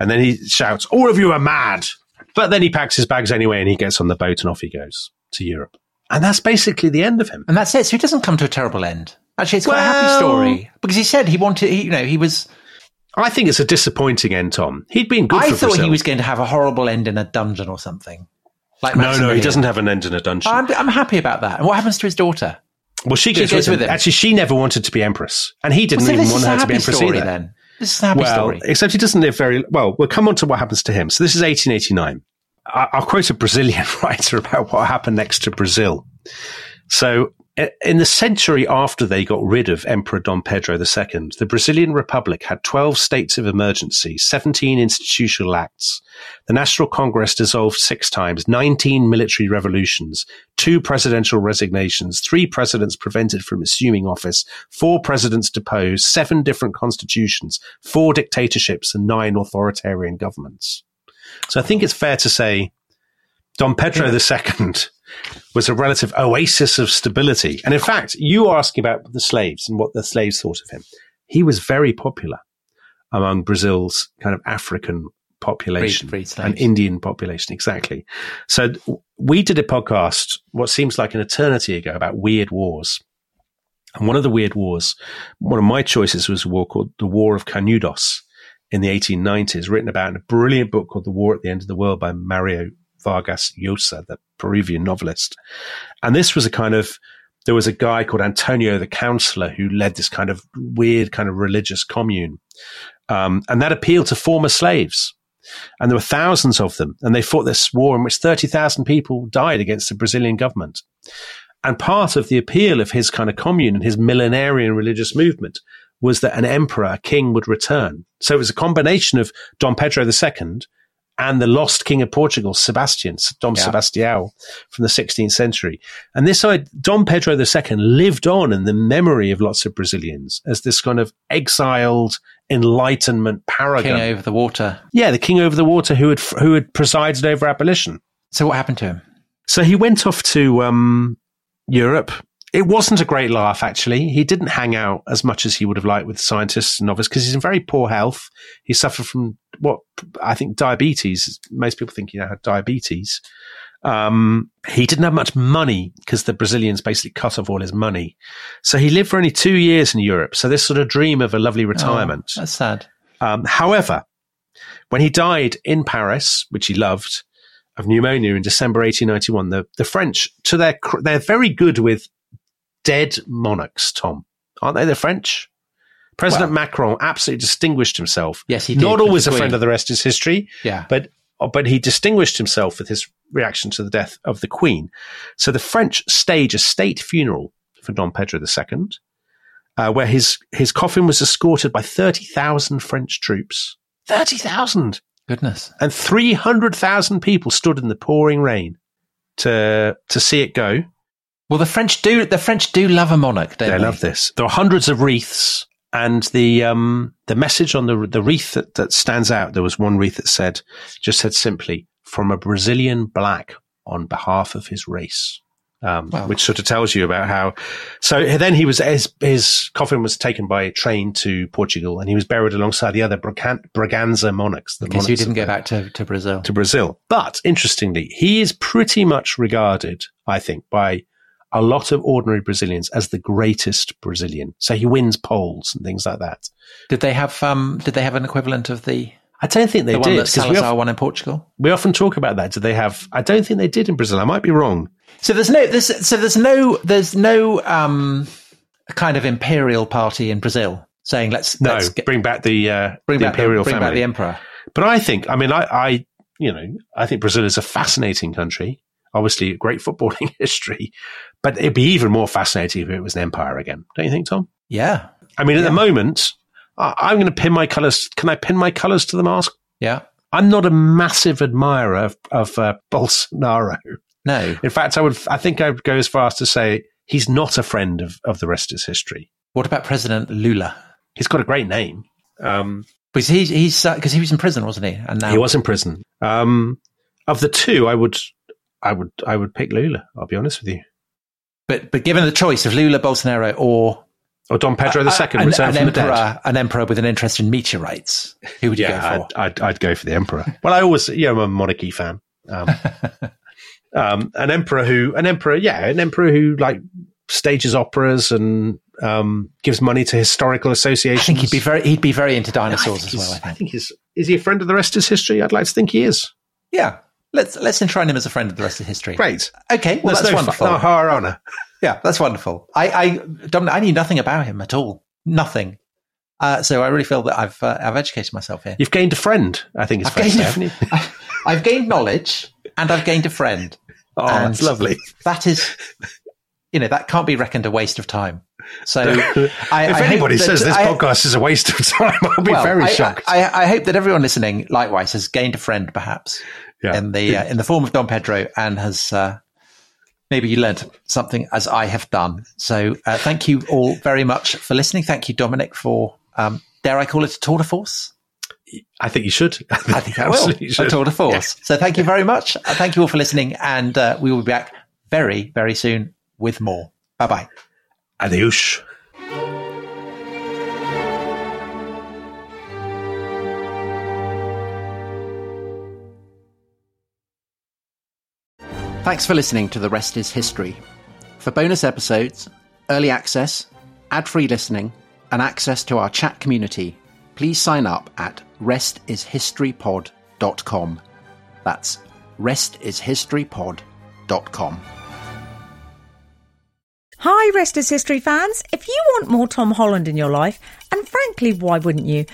And then he shouts, all of you are mad. But then he packs his bags anyway and he gets on the boat and off he goes to Europe. And that's basically the end of him. And that's it. So he doesn't come to a terrible end. Actually, it's quite a happy story because he said he wanted, he, you know, he was, I think it's a disappointing end, Tom. He'd been good I thought Brazil. he was going to have a horrible end in a dungeon or something. Like no, no, he doesn't have an end in a dungeon. I'm, I'm happy about that. And what happens to his daughter? Well, she she goes, goes with, with him. Actually, she never wanted to be empress, and he didn't So even want her to be empress story either. then. This is a happy well, story. except he doesn't live very well. We'll come on to what happens to him. So this is 1889. I- I'll quote a Brazilian writer about what happened next to Brazil. So in the century after they got rid of Emperor Dom Pedro II, the Brazilian Republic had 12 states of emergency, 17 institutional acts. The National Congress dissolved six times, 19 military revolutions, two presidential resignations, three presidents prevented from assuming office, four presidents deposed, seven different constitutions, four dictatorships, and nine authoritarian governments. So I think it's fair to say Don Pedro II was a relative oasis of stability. And in fact, you are asking about the slaves and what the slaves thought of him. He was very popular among Brazil's kind of African population freed slaves. and Indian population. Exactly. So we did a podcast, what seems like an eternity ago, about weird wars. And one of the weird wars, one of my choices was a war called the War of Canudos in the 1890s, written about in a brilliant book called The War at the End of the World by Mario Vargas Llosa, the Peruvian novelist. And this was a kind of, there was a guy called Antonio the Counselor who led this kind of weird kind of religious commune. Um, and that appealed to former slaves. And there were thousands of them. And they fought this war in which 30,000 people died against the Brazilian government. And part of the appeal of his kind of commune and his millenarian religious movement was that an emperor, a king would return. So it was a combination of Don Pedro II and the lost king of Portugal, Sebastian, Dom Yeah. Sebastião from the 16th century. And this side, Dom Pedro II lived on in the memory of lots of Brazilians as this kind of exiled enlightenment paragon. King over the water. Yeah, the king over the water who had, who had presided over abolition. So what happened to him? So he went off to um, Europe. It wasn't a great laugh, actually. He didn't hang out as much as he would have liked with scientists and novices because he's in very poor health. He suffered from what I think diabetes. Most people think he had diabetes. Um, he didn't have much money because the Brazilians basically cut off all his money. So he lived for only two years in Europe. So this sort of dream of a lovely retirement. Oh, that's sad. Um, however, when he died in Paris, which he loved, of pneumonia in December 1891, the, the French, to their, they're very good with dead monarchs, Tom. Aren't they the French? President Well- Macron absolutely distinguished himself. Yes, he did Not always a friend of the rest is history, Yeah. but but he distinguished himself with his reaction to the death of the Queen. So the French stage a state funeral for Don Pedro II, uh, where his his coffin was escorted by thirty thousand French troops. Thirty thousand Goodness. and three hundred thousand people stood in the pouring rain to to see it go. Well, the French do. The French do love a monarch, don't They they? love this. There are hundreds of wreaths And the um, the message on the the wreath that, that stands out, there was one wreath that said, just said simply, "From a Brazilian black on behalf of his race." Um, Wow. Which sort of tells you about how. So then he was his, his coffin was taken by train to Portugal, and he was buried alongside the other Bragan- Braganza monarchs. The Because you monarchs didn't go back to, to Brazil. to Brazil. But interestingly, he is pretty much regarded, I think, by a lot of ordinary Brazilians as the greatest Brazilian. So he wins polls and things like that. Did they have um? Did they have an equivalent of the I don't think they the did. one that 'cause we, Salazar often, won in Portugal? we often talk about that. Did they have? I don't think they did in Brazil. I might be wrong. So there's no there's so there's no there's no um kind of imperial party in Brazil saying let's No, let's get, bring back the, uh, bring the back imperial the, bring family. back the emperor. But I think, I mean, I, I, you know, I think Brazil is a fascinating country. Obviously, a great footballing history, but it'd be even more fascinating if it was an empire again. Don't you think, Tom? Yeah, I mean, at Yeah. the moment, I, I'm going to pin my colours. Can I pin my colours to the mask? yeah. I'm not a massive admirer of, of uh, Bolsonaro. No, In fact, I would, I think I would go as far as to say he's not a friend of, of the rest is history. what about President Lula? He's got a great name. Um, Because he's he's because he was in prison, wasn't he? And now he was in prison. Um, of the two, I would, I would, I would pick Lula. I'll be honest with you. But but given the choice of Lula, Bolsonaro, or Or Don Pedro II, a- an, an from the emperor, an emperor with an interest in meteorites, who would you Yeah, go for? I'd, I'd, I'd go for the emperor. well, I always, yeah, I'm a monarchy fan. Um, um, an emperor who, an emperor, yeah, an emperor who like stages operas and um, gives money to historical associations. I think he'd be very he'd be very into dinosaurs as well. I I think. think he's. Is he a friend of the rest is history? I'd like to think he is. Yeah, let's let's enshrine him as a friend of the rest of history. Great. Okay, well There's that's no wonderful. Fu- no honor. Yeah, that's wonderful. I, I, Dominic, I knew nothing about him at all. Nothing. Uh, so I really feel that I've uh, I've educated myself here. You've gained a friend. I think it's I've gained, haven't you? I've- gained knowledge and I've gained a friend. Oh, And that's lovely. That is, you know, that can't be reckoned a waste of time. So, I, if I anybody says this I- podcast is a waste of time, I'll be well, very shocked. I hope that everyone listening, likewise, has gained a friend, perhaps Yeah. in the uh, in the form of Don Pedro, and has uh, maybe you learned something as I have done. So, uh, thank you all very much for listening. Thank you, Dominic, for um, dare I call it a tour de force? I think you should. I think I will. absolutely A should. tour de force. Yes. So, thank you very much. Uh, thank you all for listening, and uh, we will be back very, very soon with more. Bye bye. Adios. Thanks for listening to The Rest is History. For bonus episodes, early access, ad free listening, and access to our chat community, please sign up at restishistorypod.com. That's restishistorypod.com. Hi, Rest is History fans. If you want more Tom Holland in your life, and frankly, why wouldn't you?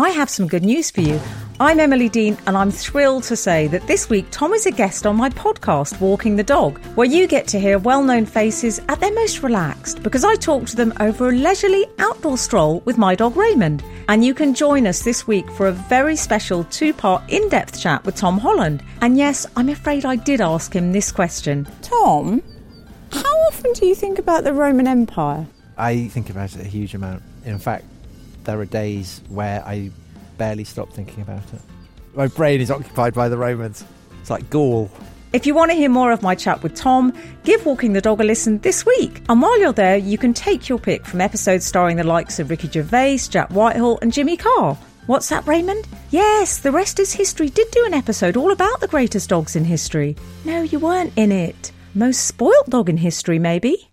I have some good news for you. I'm Emily Dean, and I'm thrilled to say that this week Tom is a guest on my podcast, Walking the Dog, where you get to hear well known faces at their most relaxed because I talk to them over a leisurely outdoor stroll with my dog Raymond. And you can join us this week for a very special two part in depth chat with Tom Holland. And yes, I'm afraid I did ask him this question Tom, how often do you think about the Roman Empire? I think about it a huge amount. In fact, there are days where I barely stop thinking about it. My brain is occupied by the Romans. It's like Gaul. If you want to hear more of my chat with Tom, give Walking the Dog a listen this week. And while you're there, you can take your pick from episodes starring the likes of Ricky Gervais, Jack Whitehall, and Jimmy Carr. What's that, Raymond? Yes, The Rest is History did do an episode all about the greatest dogs in history. No, you weren't in it. Most spoilt dog in history, maybe?